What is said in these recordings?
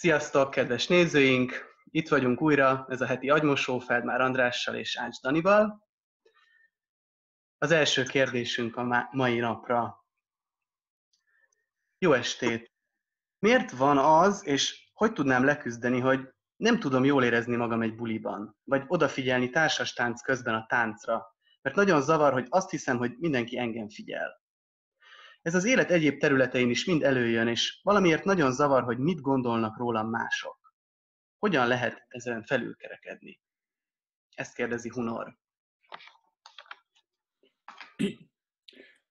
Sziasztok, kedves nézőink! Itt vagyunk újra, ez a heti agymosó Feldmár Andrással és Ács Danival. Az első kérdésünk a mai napra. Jó estét! Miért van az, és hogy tudnám leküzdeni, hogy nem tudom jól érezni magam egy buliban, vagy odafigyelni társas tánc közben a táncra, mert nagyon zavar, hogy azt hiszem, hogy mindenki engem figyel. Ez az élet egyéb területein is mind előjön, és valamiért nagyon zavar, hogy mit gondolnak rólam mások. Hogyan lehet ezen felülkerekedni? Ezt kérdezi Hunor.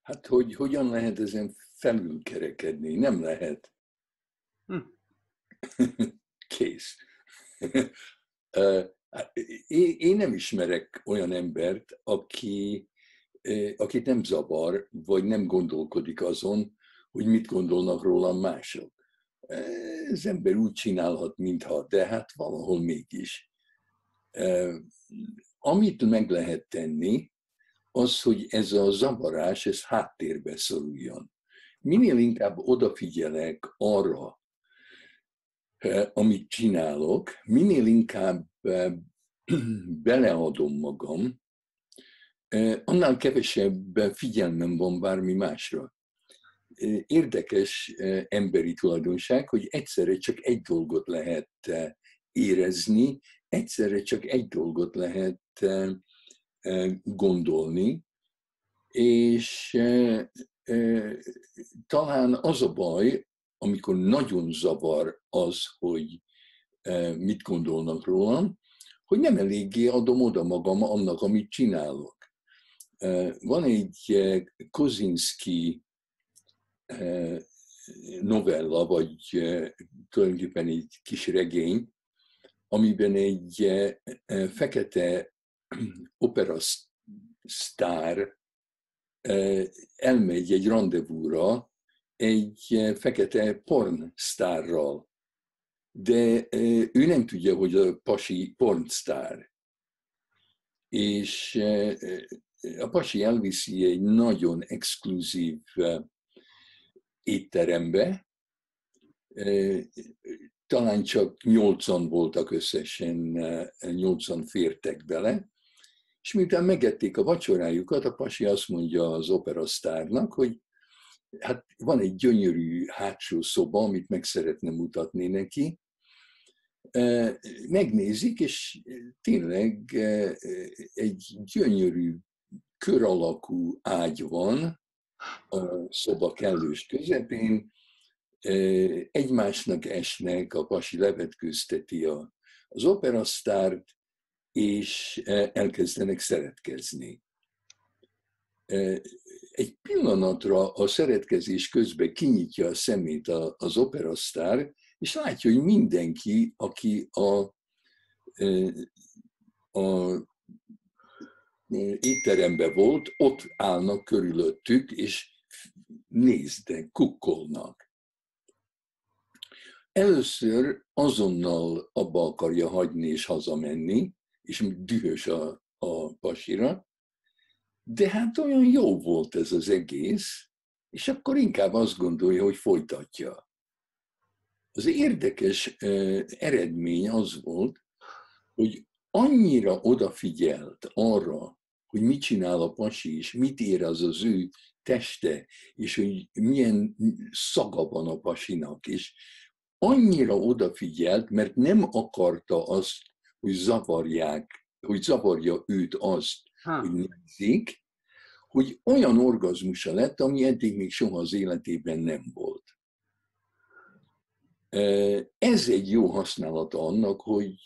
Hát, hogy hogyan lehet ezen felülkerekedni? Nem lehet. Hm. Kész. Hát, én nem ismerek olyan embert, aki akit nem zavar, vagy nem gondolkodik azon, hogy mit gondolnak rólam mások. Ez ember úgy csinálhat, mintha, de hát valahol mégis. Amit meg lehet tenni, az, hogy ez a zavarás, ez háttérbe szoruljon. Minél inkább odafigyelek arra, amit csinálok, minél inkább beleadom magam, annál kevesebb figyelmem van bármi másra. Érdekes emberi tulajdonság, hogy egyszerre csak egy dolgot lehet érezni, egyszerre csak egy dolgot lehet gondolni, és talán az a baj, amikor nagyon zavar az, hogy mit gondolnak rólam, hogy nem eléggé adom oda magam annak, amit csinálok. Van egy Kozinski novella, vagy tulajdonképpen egy kis regény, amiben egy fekete operasztár elmegy egy rendezvúra egy fekete pornsztárral. De ő nem tudja, hogy a pasi pornsztár. És a pasi elviszi egy nagyon exkluzív étterembe, talán csak nyolcan voltak összesen, nyolcan fértek bele, és miután megették a vacsorájukat, a pasi azt mondja az operasztárnak, hogy hát van egy gyönyörű hátsó szoba, amit meg szeretne mutatni neki, megnézik, és tényleg egy gyönyörű kör alakú ágy van a szoba kellős közepén, egymásnak esnek, a pasi levetkőzteti a, az operasztárt, és elkezdenek szeretkezni. Egy pillanatra a szeretkezés közben kinyitja a szemét az operasztár, és látja, hogy mindenki, aki a, a étteremben volt, ott állnak körülöttük, és néznek, kukkolnak. Először azonnal abba akarja hagyni és hazamenni, és dühös a, a pasira, de hát olyan jó volt ez az egész, és akkor inkább azt gondolja, hogy folytatja. Az érdekes eredmény az volt, hogy annyira odafigyelt arra, hogy mit csinál a pasi, és mit ér az az ő teste, és hogy milyen szaga van a pasinak, és annyira odafigyelt, mert nem akarta azt, hogy zavarják, hogy zavarja őt azt, ha. hogy nézik, hogy olyan orgazmusa lett, ami eddig még soha az életében nem volt. Ez egy jó használata annak, hogy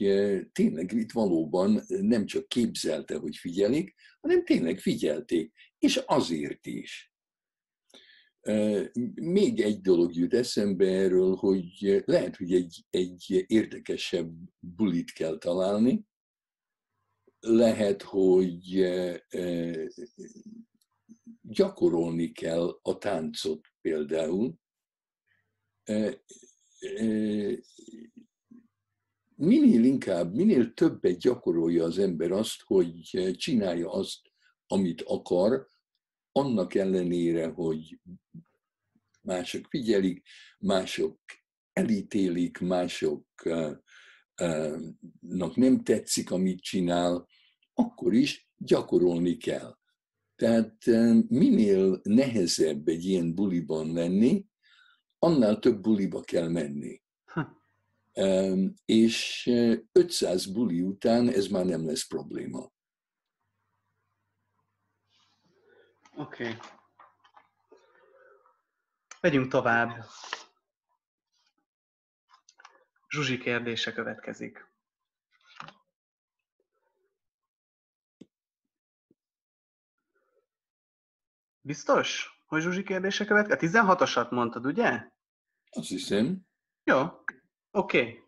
tényleg itt valóban nem csak képzelte, hogy figyelik, hanem tényleg figyelték, és azért is. Még egy dolog jut eszembe erről, hogy lehet, hogy egy, egy érdekesebb bulit kell találni, lehet, hogy gyakorolni kell a táncot például, minél inkább, minél többet gyakorolja az ember azt, hogy csinálja azt, amit akar, annak ellenére, hogy mások figyelik, mások elítélik másoknak, nem tetszik, amit csinál, akkor is gyakorolni kell. Tehát minél nehezebb egy ilyen buliban lenni, annál több buliba kell menni. Hm. És 500 buli után ez már nem lesz probléma. Oké. Okay. Megyünk tovább. Zsuzsi kérdése következik. Biztos, hogy Zsuzsi kérdése következik? A 16-osat mondtad, ugye? Azt hiszem. Jó, oké. Okay.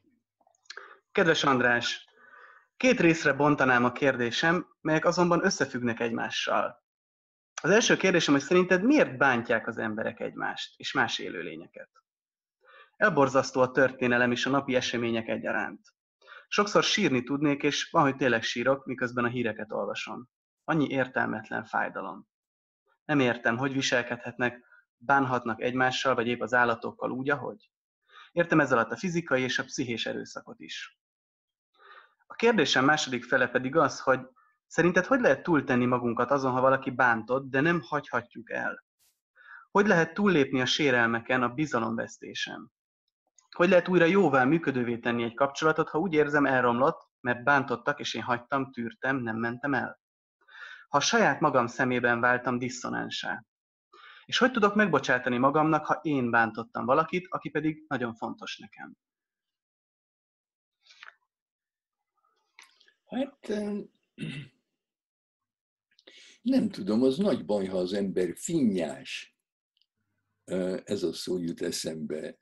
Kedves András, két részre bontanám a kérdésem, melyek azonban összefüggnek egymással. Az első kérdésem, hogy szerinted miért bántják az emberek egymást és más élőlényeket? Elborzasztó a történelem és a napi események egyaránt. Sokszor sírni tudnék, és van, hogy tényleg sírok, miközben a híreket olvasom. Annyi értelmetlen fájdalom. Nem értem, hogy viselkedhetnek, bánhatnak egymással, vagy épp az állatokkal úgy, ahogy. Értem ez alatt a fizikai és a pszichés erőszakot is. A kérdésem második fele pedig az, hogy Szerinted hogy lehet túltenni magunkat azon, ha valaki bántott, de nem hagyhatjuk el? Hogy lehet túllépni a sérelmeken, a bizalomvesztésen? Hogy lehet újra jóvá működővé tenni egy kapcsolatot, ha úgy érzem elromlott, mert bántottak, és én hagytam, tűrtem, nem mentem el? Ha saját magam szemében váltam diszonánsá. És hogy tudok megbocsátani magamnak, ha én bántottam valakit, aki pedig nagyon fontos nekem? Hát nem tudom, az nagy baj, ha az ember finnyás. Ez a szó jut eszembe.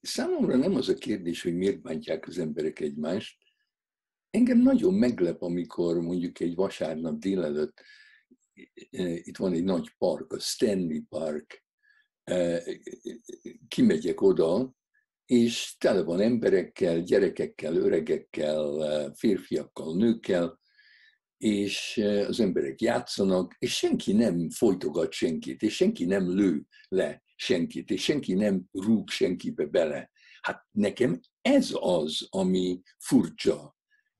Számomra nem az a kérdés, hogy miért bántják az emberek egymást. Engem nagyon meglep, amikor mondjuk egy vasárnap délelőtt itt van egy nagy park, a Stanley Park, kimegyek oda, és tele van emberekkel, gyerekekkel, öregekkel, férfiakkal, nőkkel, és az emberek játszanak, és senki nem folytogat senkit, és senki nem lő le senkit, és senki nem rúg senkibe bele. Hát nekem ez az, ami furcsa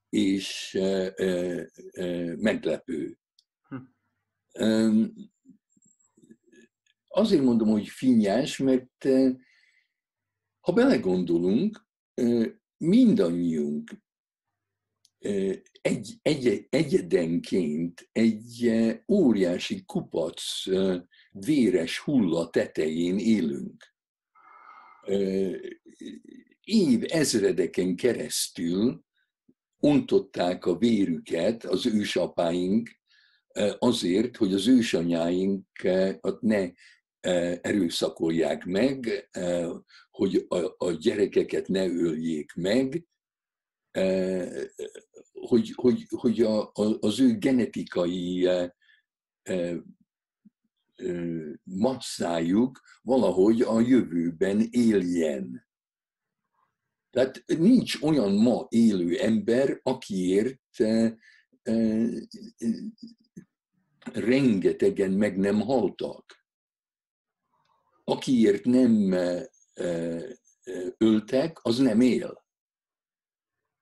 és e, e, e, meglepő. Hm. Azért mondom, hogy finnyás, mert ha belegondolunk, mindannyiunk egy, egy, egyedenként egy óriási kupac véres hulla tetején élünk. Év ezredeken keresztül ontották a vérüket az ősapáink azért, hogy az ősanyáinkat ne erőszakolják meg, hogy a, a gyerekeket ne öljék meg, hogy, hogy, hogy a, az ő genetikai masszájuk valahogy a jövőben éljen. Tehát nincs olyan ma élő ember, akiért rengetegen meg nem haltak. Akiért nem öltek, az nem él.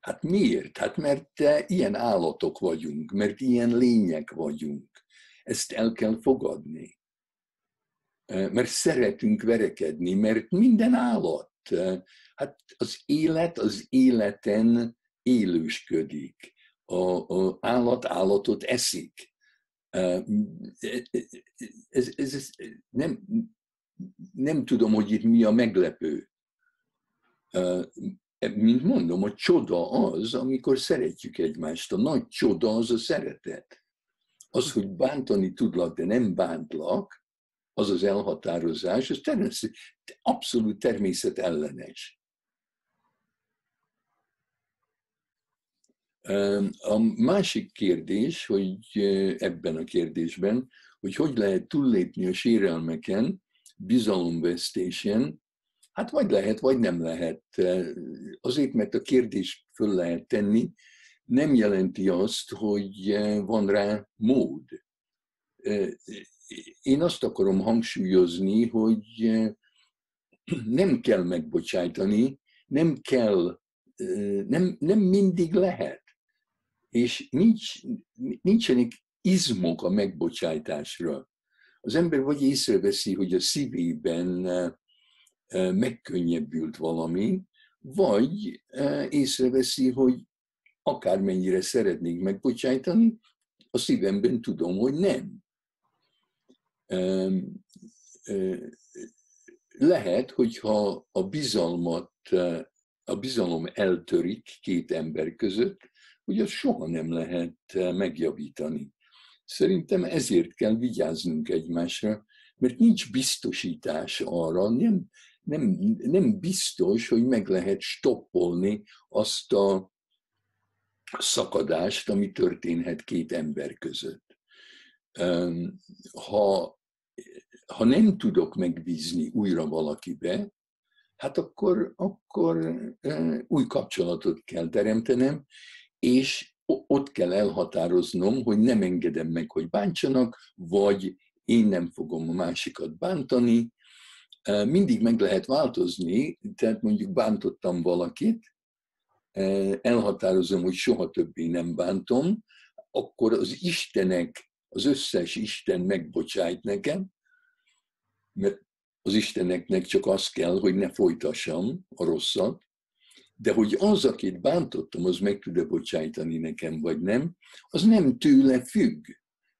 Hát miért? Hát mert ilyen állatok vagyunk, mert ilyen lények vagyunk. Ezt el kell fogadni. Mert szeretünk verekedni, mert minden állat. Hát az élet az életen élősködik. A, a állat állatot eszik. Ez, ez, ez, nem, nem tudom, hogy itt mi a meglepő mint mondom, a csoda az, amikor szeretjük egymást. A nagy csoda az a szeretet. Az, hogy bántani tudlak, de nem bántlak, az az elhatározás, ez természetesen abszolút természetellenes. A másik kérdés, hogy ebben a kérdésben, hogy hogy lehet túllépni a sérelmeken, bizalomvesztésen, Hát vagy lehet, vagy nem lehet. Azért, mert a kérdést föl lehet tenni, nem jelenti azt, hogy van rá mód. Én azt akarom hangsúlyozni, hogy nem kell megbocsájtani, nem kell, nem, nem mindig lehet. És nincs, nincsenek izmok a megbocsájtásra. Az ember vagy észreveszi, hogy a szívében megkönnyebbült valami, vagy észreveszi, hogy akármennyire szeretnék megbocsájtani, a szívemben tudom, hogy nem. Lehet, hogyha a bizalmat, a bizalom eltörik két ember között, hogy azt soha nem lehet megjavítani. Szerintem ezért kell vigyáznunk egymásra, mert nincs biztosítás arra, nem, nem, nem biztos, hogy meg lehet stoppolni azt a szakadást, ami történhet két ember között. Ha, ha nem tudok megbízni újra valakibe, hát akkor, akkor új kapcsolatot kell teremtenem, és ott kell elhatároznom, hogy nem engedem meg, hogy bántsanak, vagy én nem fogom a másikat bántani. Mindig meg lehet változni, tehát mondjuk bántottam valakit, elhatározom, hogy soha többé nem bántom, akkor az Istenek, az összes Isten megbocsájt nekem, mert az Isteneknek csak az kell, hogy ne folytassam a rosszat, de hogy az, akit bántottam, az meg tud-e bocsájtani nekem, vagy nem, az nem tőle függ.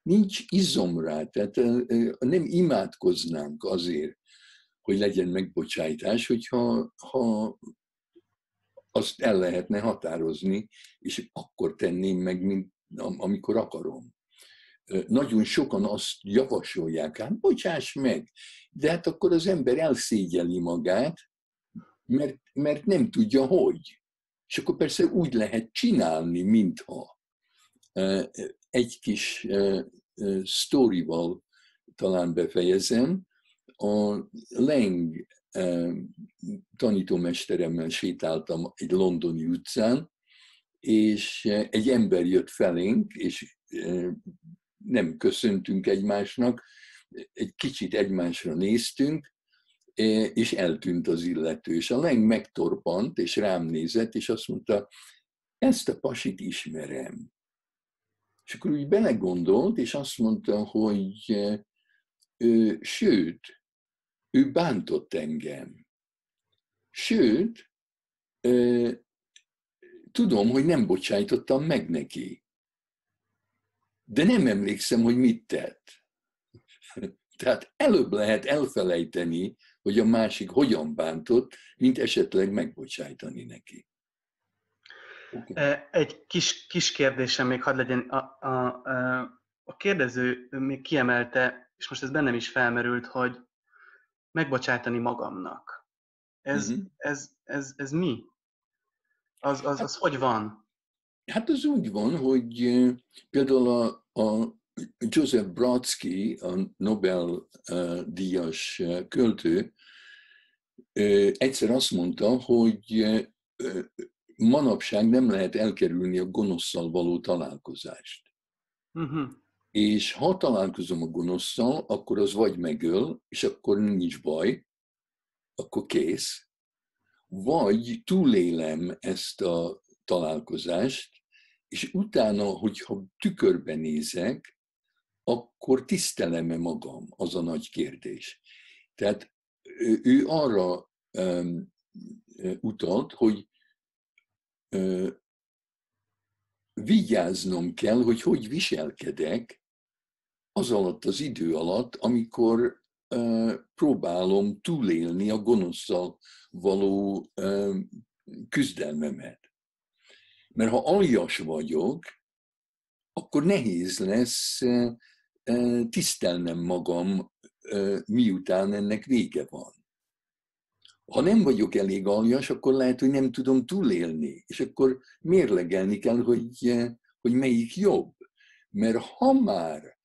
Nincs izom rá, tehát nem imádkoznánk azért, hogy legyen megbocsájtás, hogyha ha azt el lehetne határozni, és akkor tenném meg, mint amikor akarom. Nagyon sokan azt javasolják, hát bocsáss meg, de hát akkor az ember elszégyeli magát, mert, mert nem tudja, hogy. És akkor persze úgy lehet csinálni, mintha. Egy kis sztorival talán befejezem. A Leng tanítómesteremmel sétáltam egy londoni utcán, és egy ember jött felénk, és nem köszöntünk egymásnak, egy kicsit egymásra néztünk, és eltűnt az illető. És a leng megtorpant, és rám nézett, és azt mondta, ezt a pasit ismerem. És akkor úgy belegondolt, és azt mondta, hogy ő, sőt, ő bántott engem. Sőt, ö, tudom, hogy nem bocsájtottam meg neki. De nem emlékszem, hogy mit tett. Tehát előbb lehet elfelejteni, hogy a másik hogyan bántott, mint esetleg megbocsájtani neki. Okay. Egy kis, kis kérdésem még hadd legyen. A, a, a kérdező még kiemelte, és most ez bennem is felmerült, hogy megbocsátani magamnak. Ez, uh-huh. ez, ez, ez mi? Az, az, az hát, hogy van? Hát az úgy van, hogy például a, a Joseph Brodsky, a Nobel-díjas költő, egyszer azt mondta, hogy manapság nem lehet elkerülni a gonoszszal való találkozást. Uh-huh. És ha találkozom a gonoszszal, akkor az vagy megöl, és akkor nincs baj, akkor kész. Vagy túlélem ezt a találkozást, és utána, hogyha tükörbe nézek, akkor tisztelem-e magam, az a nagy kérdés. Tehát ő arra um, utalt, hogy uh, vigyáznom kell, hogy hogy viselkedek, az alatt az idő alatt, amikor uh, próbálom túlélni a gonoszszal való uh, küzdelmemet. Mert ha aljas vagyok, akkor nehéz lesz tisztelnem magam, miután ennek vége van. Ha nem vagyok elég aljas, akkor lehet, hogy nem tudom túlélni, és akkor mérlegelni kell, hogy, hogy melyik jobb. Mert ha már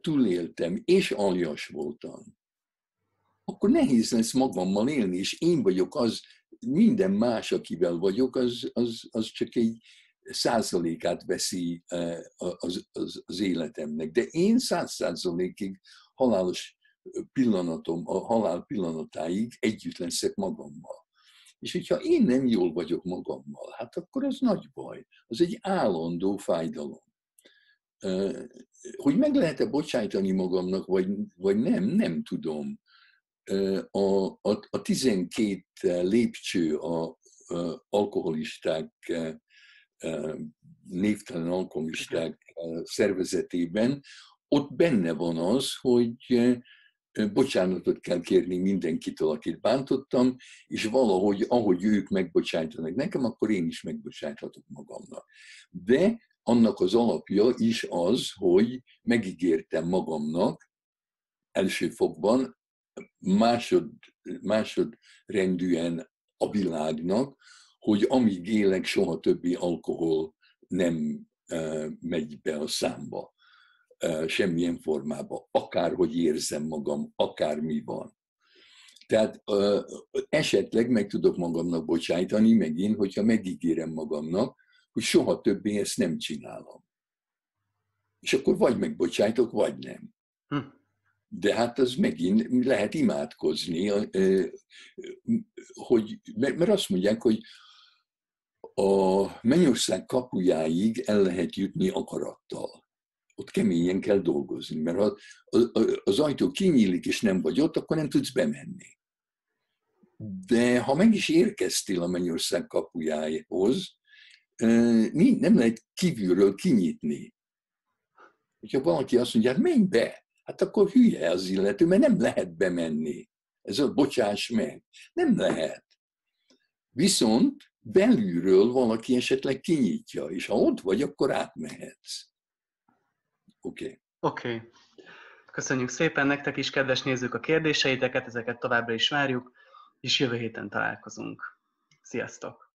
túléltem, és aljas voltam, akkor nehéz lesz magammal élni, és én vagyok az, minden más, akivel vagyok, az, az, az csak egy százalékát veszi az, az, az életemnek. De én száz százalékig halálos pillanatom, a halál pillanatáig együtt leszek magammal. És hogyha én nem jól vagyok magammal, hát akkor az nagy baj. Az egy állandó fájdalom. Hogy meg lehet-e bocsájtani magamnak, vagy, vagy nem, nem tudom. A, a, a 12 lépcső a, a alkoholisták, névtelen alkoholisták szervezetében, ott benne van az, hogy bocsánatot kell kérni mindenkitől, akit bántottam, és valahogy, ahogy ők megbocsájtanak nekem, akkor én is megbocsájthatok magamnak. De annak az alapja is az, hogy megígértem magamnak első fokban, másod, másodrendűen a világnak, hogy amíg élek, soha többi alkohol nem megy be a számba semmilyen formában, akárhogy érzem magam, akármi van. Tehát esetleg meg tudok magamnak bocsájtani megint, hogyha megígérem magamnak, hogy soha többé ezt nem csinálom. És akkor vagy megbocsájtok, vagy nem. Hm. De hát az megint lehet imádkozni, hogy, mert azt mondják, hogy a mennyország kapujáig el lehet jutni akarattal ott keményen kell dolgozni, mert ha az ajtó kinyílik és nem vagy ott, akkor nem tudsz bemenni. De ha meg is érkeztél a mennyország kapujához, nem lehet kívülről kinyitni. Hogyha valaki azt mondja, hát menj be, hát akkor hülye az illető, mert nem lehet bemenni. Ez a bocsáss meg. Nem lehet. Viszont belülről valaki esetleg kinyitja, és ha ott vagy, akkor átmehetsz. Oké. Okay. Oké. Okay. Köszönjük szépen nektek is, kedves nézők, a kérdéseiteket, ezeket továbbra is várjuk, és jövő héten találkozunk. Sziasztok!